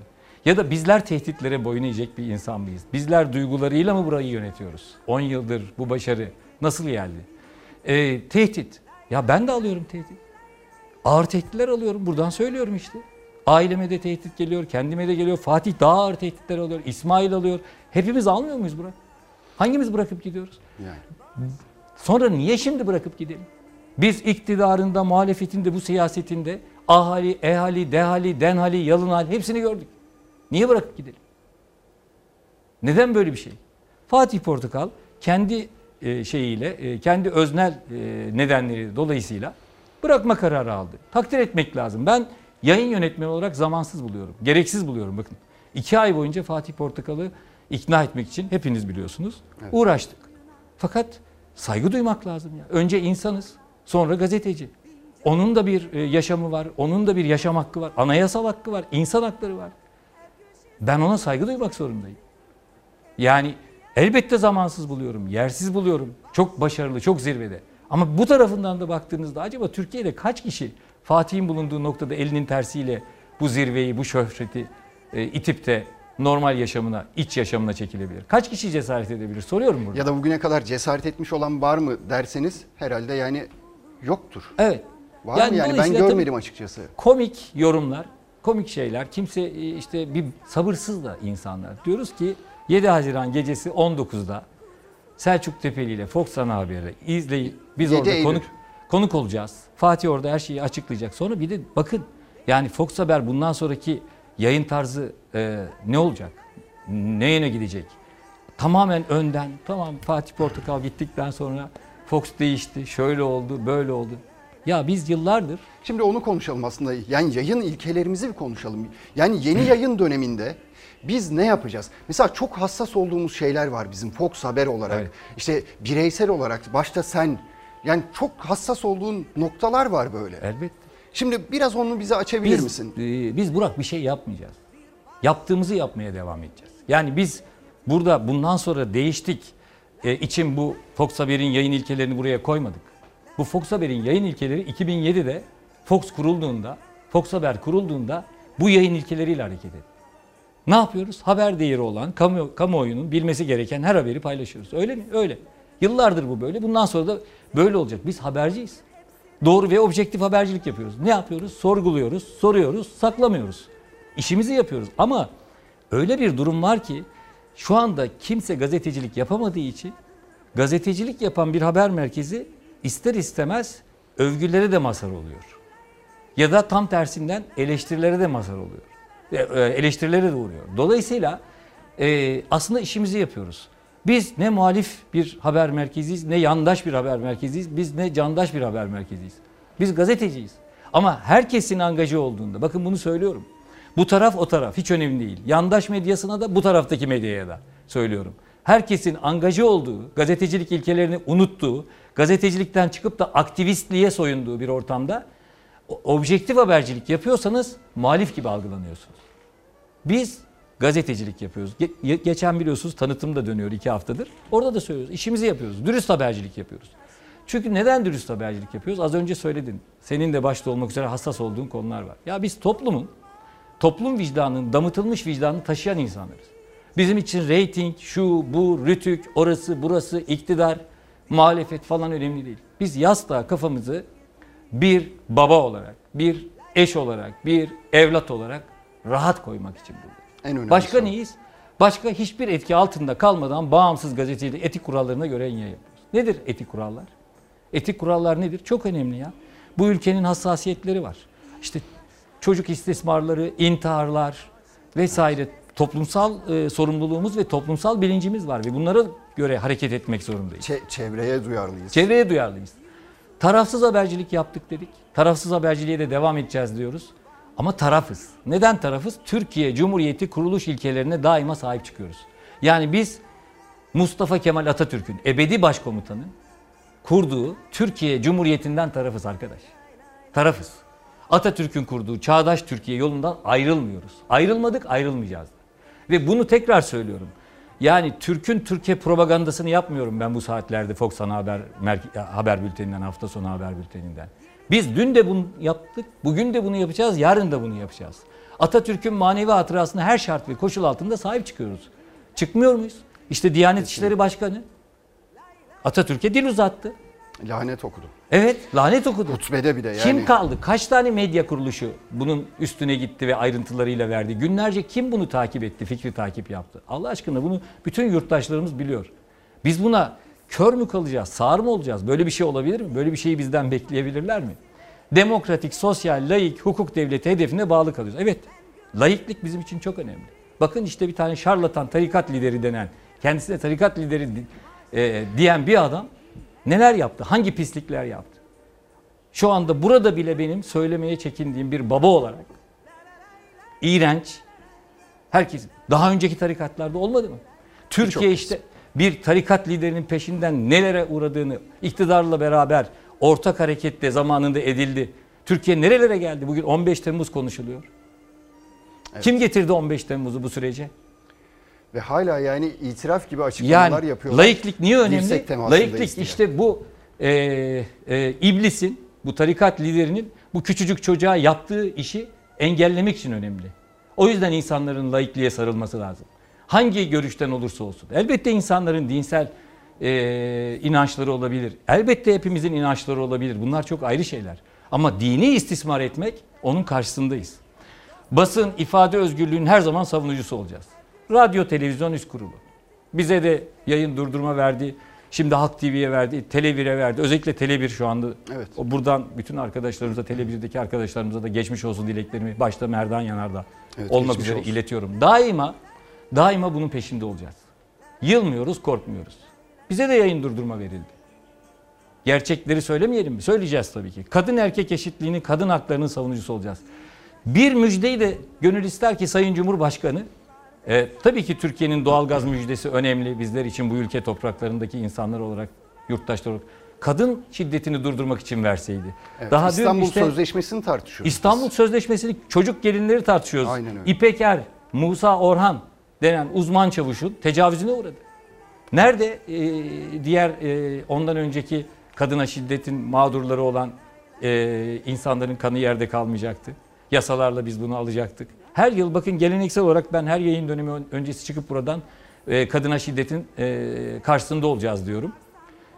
Ya da bizler tehditlere boyun eğecek bir insan mıyız? Bizler duygularıyla mı burayı yönetiyoruz? 10 yıldır bu başarı nasıl geldi? E, tehdit. Ya ben de alıyorum tehdit. Ağır tehditler alıyorum. Buradan söylüyorum işte. Aileme de tehdit geliyor, kendime de geliyor. Fatih daha ağır tehditler alıyor, İsmail alıyor. Hepimiz almıyor muyuz Burak? Hangimiz bırakıp gidiyoruz? Yani. Sonra niye şimdi bırakıp gidelim? Biz iktidarında, muhalefetinde, bu siyasetinde ahali, ehali, dehali, denhali, yalınhali hepsini gördük. Niye bırakıp gidelim? Neden böyle bir şey? Fatih Portakal kendi e, şeyiyle, e, kendi öznel e, nedenleri dolayısıyla bırakma kararı aldı. Takdir etmek lazım. Ben yayın yönetmeni olarak zamansız buluyorum. Gereksiz buluyorum bakın. İki ay boyunca Fatih Portakal'ı ikna etmek için hepiniz biliyorsunuz uğraştık. Fakat saygı duymak lazım ya. Önce insanız, sonra gazeteci. Onun da bir e, yaşamı var, onun da bir yaşam hakkı var, anayasal hakkı var, insan hakları var. Ben ona saygı duymak zorundayım. Yani elbette zamansız buluyorum, yersiz buluyorum. Çok başarılı, çok zirvede. Ama bu tarafından da baktığınızda acaba Türkiye'de kaç kişi Fatih'in bulunduğu noktada elinin tersiyle bu zirveyi, bu şöhreti e, itip de normal yaşamına, iç yaşamına çekilebilir? Kaç kişi cesaret edebilir? Soruyorum burada. Ya da bugüne kadar cesaret etmiş olan var mı derseniz herhalde yani yoktur. Evet. Var mı yani ben görmedim açıkçası. Komik yorumlar, komik şeyler. Kimse e, işte bir sabırsız da insanlar. Diyoruz ki 7 Haziran gecesi 19'da Selçuk Tepeli ile Fox Ana Haber'i izleyip biz 7 orada Eylül. konuk konuk olacağız. Fatih orada her şeyi açıklayacak. Sonra bir de bakın yani Fox Haber bundan sonraki yayın tarzı e, ne olacak? Ne yöne gidecek? Tamamen önden. Tamam Fatih Portakal gittikten sonra Fox değişti. Şöyle oldu, böyle oldu. Ya biz yıllardır Şimdi onu konuşalım aslında. Yani yayın ilkelerimizi bir konuşalım. Yani yeni yayın döneminde biz ne yapacağız? Mesela çok hassas olduğumuz şeyler var bizim Fox Haber olarak. Evet. İşte bireysel olarak başta sen yani çok hassas olduğun noktalar var böyle. Elbette. Şimdi biraz onu bize açabilir biz, misin? e, biz Burak bir şey yapmayacağız. Yaptığımızı yapmaya devam edeceğiz. Yani biz burada bundan sonra değiştik e, için bu Fox Haber'in yayın ilkelerini buraya koymadık. Bu Fox Haber'in yayın ilkeleri 2007'de Fox kurulduğunda, Fox Haber kurulduğunda bu yayın ilkeleriyle hareket etti. Ne yapıyoruz? Haber değeri olan, kamu, kamuoyunun bilmesi gereken her haberi paylaşıyoruz. Öyle mi? Öyle. Yıllardır bu böyle. Bundan sonra da böyle olacak. Biz haberciyiz. Doğru ve objektif habercilik yapıyoruz. Ne yapıyoruz? Sorguluyoruz, soruyoruz, saklamıyoruz. İşimizi yapıyoruz. Ama öyle bir durum var ki şu anda kimse gazetecilik yapamadığı için gazetecilik yapan bir haber merkezi ister istemez övgülere de mazhar oluyor. Ya da tam tersinden eleştirilere de mazhar oluyor. E, e, Eleştirilere de uğruyor. Dolayısıyla e, aslında işimizi yapıyoruz. Biz ne muhalif bir haber merkeziyiz, ne yandaş bir haber merkeziyiz, biz ne candaş bir haber merkeziyiz. Biz gazeteciyiz. Ama herkesin angaja olduğunda, bakın bunu söylüyorum. Bu taraf o taraf hiç önemli değil. Yandaş medyasına da bu taraftaki medyaya da söylüyorum. Herkesin angaja olduğu, gazetecilik ilkelerini unuttuğu, gazetecilikten çıkıp da aktivistliğe soyunduğu bir ortamda objektif habercilik yapıyorsanız muhalif gibi algılanıyorsunuz. Biz gazetecilik yapıyoruz. Ge- geçen biliyorsunuz tanıtım da dönüyor iki haftadır. Orada da söylüyoruz. İşimizi yapıyoruz. Dürüst habercilik yapıyoruz. Çünkü neden dürüst habercilik yapıyoruz? Az önce söyledin. Senin de başta olmak üzere hassas olduğun konular var. Ya biz toplumun, toplum vicdanının, damıtılmış vicdanını taşıyan insanlarız. Bizim için reyting, şu, bu, rütük, orası, burası, iktidar, muhalefet falan önemli değil. Biz yastığa kafamızı bir baba olarak, bir eş olarak, bir evlat olarak rahat koymak için buradayız. En önemlisi Başka o. neyiz? Başka hiçbir etki altında kalmadan bağımsız gazetecilik etik kurallarına göre yayın yapıyoruz. Nedir etik kurallar? Etik kurallar nedir? Çok önemli ya. Bu ülkenin hassasiyetleri var. İşte çocuk istismarları, intiharlar vesaire toplumsal e, sorumluluğumuz ve toplumsal bilincimiz var ve bunlara göre hareket etmek zorundayız. Çe- çevreye duyarlıyız. Çevreye duyarlıyız. Tarafsız habercilik yaptık dedik. Tarafsız haberciliğe de devam edeceğiz diyoruz. Ama tarafız. Neden tarafız? Türkiye Cumhuriyeti kuruluş ilkelerine daima sahip çıkıyoruz. Yani biz Mustafa Kemal Atatürk'ün ebedi başkomutanı kurduğu Türkiye Cumhuriyeti'nden tarafız arkadaş. Tarafız. Atatürk'ün kurduğu çağdaş Türkiye yolundan ayrılmıyoruz. Ayrılmadık, ayrılmayacağız. Ve bunu tekrar söylüyorum. Yani Türk'ün Türkiye propagandasını yapmıyorum ben bu saatlerde Fox Ana Haber, Merke- haber bülteninden, hafta sonu haber bülteninden. Biz dün de bunu yaptık, bugün de bunu yapacağız, yarın da bunu yapacağız. Atatürk'ün manevi hatırasına her şart ve koşul altında sahip çıkıyoruz. Çıkmıyor muyuz? İşte Diyanet İşleri Başkanı Atatürk'e dil uzattı. Lanet okudu. Evet, lanet okudu. Hutbede bir de yani. Kim kaldı? Kaç tane medya kuruluşu bunun üstüne gitti ve ayrıntılarıyla verdi? Günlerce kim bunu takip etti, fikri takip yaptı? Allah aşkına bunu bütün yurttaşlarımız biliyor. Biz buna kör mü kalacağız, sağır mı olacağız? Böyle bir şey olabilir mi? Böyle bir şeyi bizden bekleyebilirler mi? Demokratik, sosyal, laik, hukuk devleti hedefine bağlı kalıyoruz. Evet, laiklik bizim için çok önemli. Bakın işte bir tane şarlatan tarikat lideri denen, kendisine tarikat lideri e, diyen bir adam neler yaptı? Hangi pislikler yaptı? Şu anda burada bile benim söylemeye çekindiğim bir baba olarak iğrenç. Herkes daha önceki tarikatlarda olmadı mı? Türkiye işte bir tarikat liderinin peşinden nelere uğradığını iktidarla beraber ortak harekette zamanında edildi. Türkiye nerelere geldi? Bugün 15 Temmuz konuşuluyor. Kim getirdi 15 Temmuz'u bu sürece? Ve hala yani itiraf gibi açıklamalar Yani yapıyorlar. laiklik niye önemli? Laiklik işte bu e, e, iblisin, bu tarikat liderinin bu küçücük çocuğa yaptığı işi engellemek için önemli. O yüzden insanların laikliğe sarılması lazım. Hangi görüşten olursa olsun. Elbette insanların dinsel e, inançları olabilir. Elbette hepimizin inançları olabilir. Bunlar çok ayrı şeyler. Ama dini istismar etmek onun karşısındayız. Basın, ifade özgürlüğünün her zaman savunucusu olacağız. Radyo, televizyon üst kurulu. Bize de yayın durdurma verdi. Şimdi Halk TV'ye verdi, Tele1'e verdi. Özellikle Tele1 şu anda. Evet. O buradan bütün arkadaşlarımıza, Tele1'deki arkadaşlarımıza da geçmiş olsun dileklerimi başta Merdan Yanardağ Evet, olmak üzere olsun. iletiyorum. Daima, daima bunun peşinde olacağız. Yılmıyoruz, korkmuyoruz. Bize de yayın durdurma verildi. Gerçekleri söylemeyelim mi? Söyleyeceğiz tabii ki. Kadın erkek eşitliğini, kadın haklarının savunucusu olacağız. Bir müjdeyi de gönül ister ki Sayın Cumhurbaşkanı, e, tabii ki Türkiye'nin doğalgaz müjdesi önemli bizler için bu ülke topraklarındaki insanlar olarak, yurttaşlar olarak. Kadın şiddetini durdurmak için verseydi. Evet, Daha İstanbul işte- Sözleşmesi'ni tartışıyoruz. İstanbul Sözleşmesi'ni çocuk gelinleri tartışıyoruz. Aynen öyle. İpek Er, Musa Orhan denen uzman çavuşun tecavüzüne uğradı. Nerede e, diğer e, ondan önceki kadına şiddetin mağdurları olan e, insanların kanı yerde kalmayacaktı. Yasalarla biz bunu alacaktık. Her yıl bakın geleneksel olarak ben her yayın dönemi ön- öncesi çıkıp buradan e, kadına şiddetin e, karşısında olacağız diyorum.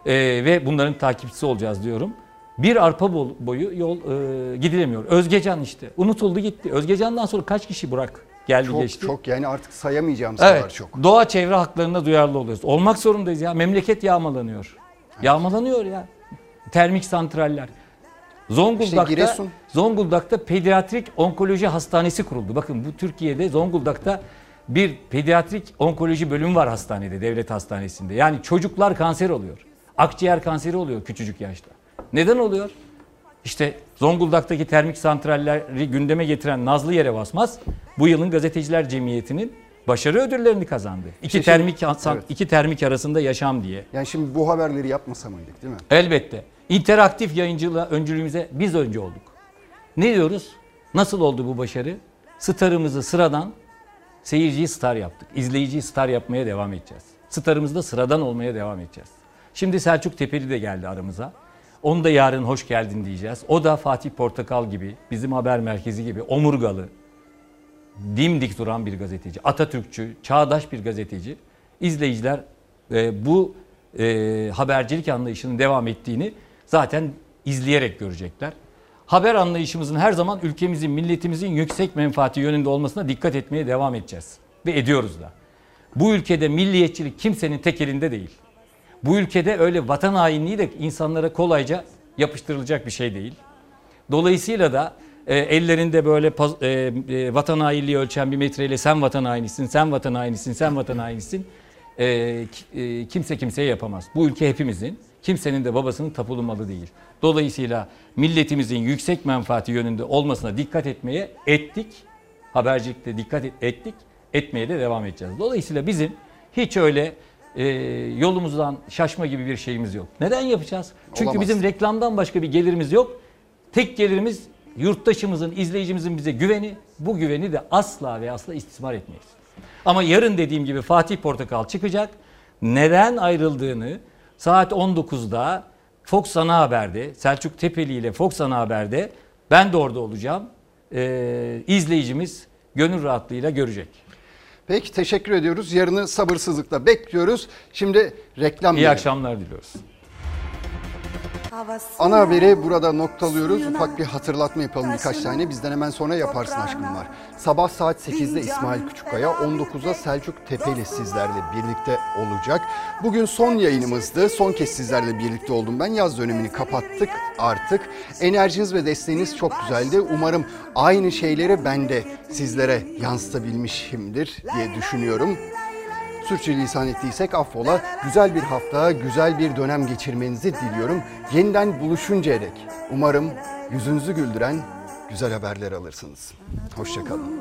E, ve bunların takipçisi olacağız diyorum. Bir arpa boyu yol e, gidilemiyor. Özgecan işte unutuldu gitti. Özgecan'dan sonra kaç kişi Burak geldi Çok geçti? çok yani artık sayamayacağımız kadar Evet. çok. Doğa çevre haklarına duyarlı oluyoruz. Olmak zorundayız ya. Memleket yağmalanıyor. Yağmalanıyor ya. Termik santraller. Zonguldak'ta İşte Giresun. Zonguldak'ta pediatrik onkoloji hastanesi kuruldu. Bakın bu Türkiye'de Zonguldak'ta bir pediatrik onkoloji bölümü var hastanede, devlet hastanesinde. Yani çocuklar kanser oluyor. Akciğer kanseri oluyor küçücük yaşta. Neden oluyor? İşte Zonguldak'taki termik santralleri gündeme getiren Nazlı Yere Basmaz bu yılın Gazeteciler Cemiyeti'nin başarı ödüllerini kazandı. İki İşte termik şimdi- san- evet. iki termik arasında yaşam diye. Yani şimdi bu haberleri yapmasa mıydık değil mi? Elbette. İnteraktif yayıncılığa öncülüğümüze biz önce olduk. Ne diyoruz? Nasıl oldu bu başarı? Starımızı sıradan seyirciyi star yaptık. İzleyiciyi star yapmaya devam edeceğiz. Starımız da sıradan olmaya devam edeceğiz. Şimdi Selçuk Tepeli de geldi aramıza. Onu da yarın hoş geldin diyeceğiz. O da Fatih Portakal gibi, bizim haber merkezi gibi omurgalı, dimdik duran bir gazeteci. Atatürkçü, çağdaş bir gazeteci. İzleyiciler e, bu e, habercilik anlayışının devam ettiğini zaten izleyerek görecekler. Haber anlayışımızın her zaman ülkemizin, milletimizin yüksek menfaati yönünde olmasına dikkat etmeye devam edeceğiz. Ve ediyoruz da. Bu ülkede milliyetçilik kimsenin tek elinde değil. Bu ülkede öyle vatan hainliği de insanlara kolayca yapıştırılacak bir şey değil. Dolayısıyla da e, ellerinde böyle paz- e, e, vatan hainliği ölçen bir metreyle sen vatan hainisin, sen vatan hainisin, sen vatan hainisin e, e, kimse kimseye yapamaz. Bu ülke hepimizin, kimsenin de babasının tapulu malı değil. Dolayısıyla milletimizin yüksek menfaati yönünde olmasına dikkat etmeye ettik. Habercilikte dikkat et- ettik, etmeye de devam edeceğiz. Dolayısıyla bizim hiç öyle e, yolumuzdan şaşma gibi bir şeyimiz yok. Neden yapacağız? Çünkü Olamaz. bizim reklamdan başka bir gelirimiz yok. Tek gelirimiz yurttaşımızın, izleyicimizin bize güveni. Bu güveni de asla ve asla istismar etmeyiz. Ama yarın dediğim gibi Fatih Portakal çıkacak. Neden ayrıldığını saat 19'da Fox Ana Haber'de, Selçuk Tepeli ile Fox Ana Haber'de ben de orada olacağım. Ee, izleyicimiz gönül rahatlığıyla görecek. Peki teşekkür ediyoruz. Yarını sabırsızlıkla bekliyoruz. Şimdi reklam İyi verelim. akşamlar diliyoruz. Ana haberi burada noktalıyoruz. Ufak bir hatırlatma yapalım birkaç tane. Bizden hemen sonra yaparsın aşkım var. Sabah saat 8'de İsmail Küçükkaya, 19'da Selçuk Tepeli sizlerle birlikte olacak. Bugün son yayınımızdı. Son kez sizlerle birlikte oldum ben. Yaz dönemini kapattık artık. Enerjiniz ve desteğiniz çok güzeldi. Umarım aynı şeyleri ben de sizlere yansıtabilmişimdir diye düşünüyorum. Sürçülisan ettiysek affola. Güzel bir hafta, güzel bir dönem geçirmenizi diliyorum. Yeniden buluşuncaya dek umarım yüzünüzü güldüren güzel haberler alırsınız. Hoşçakalın.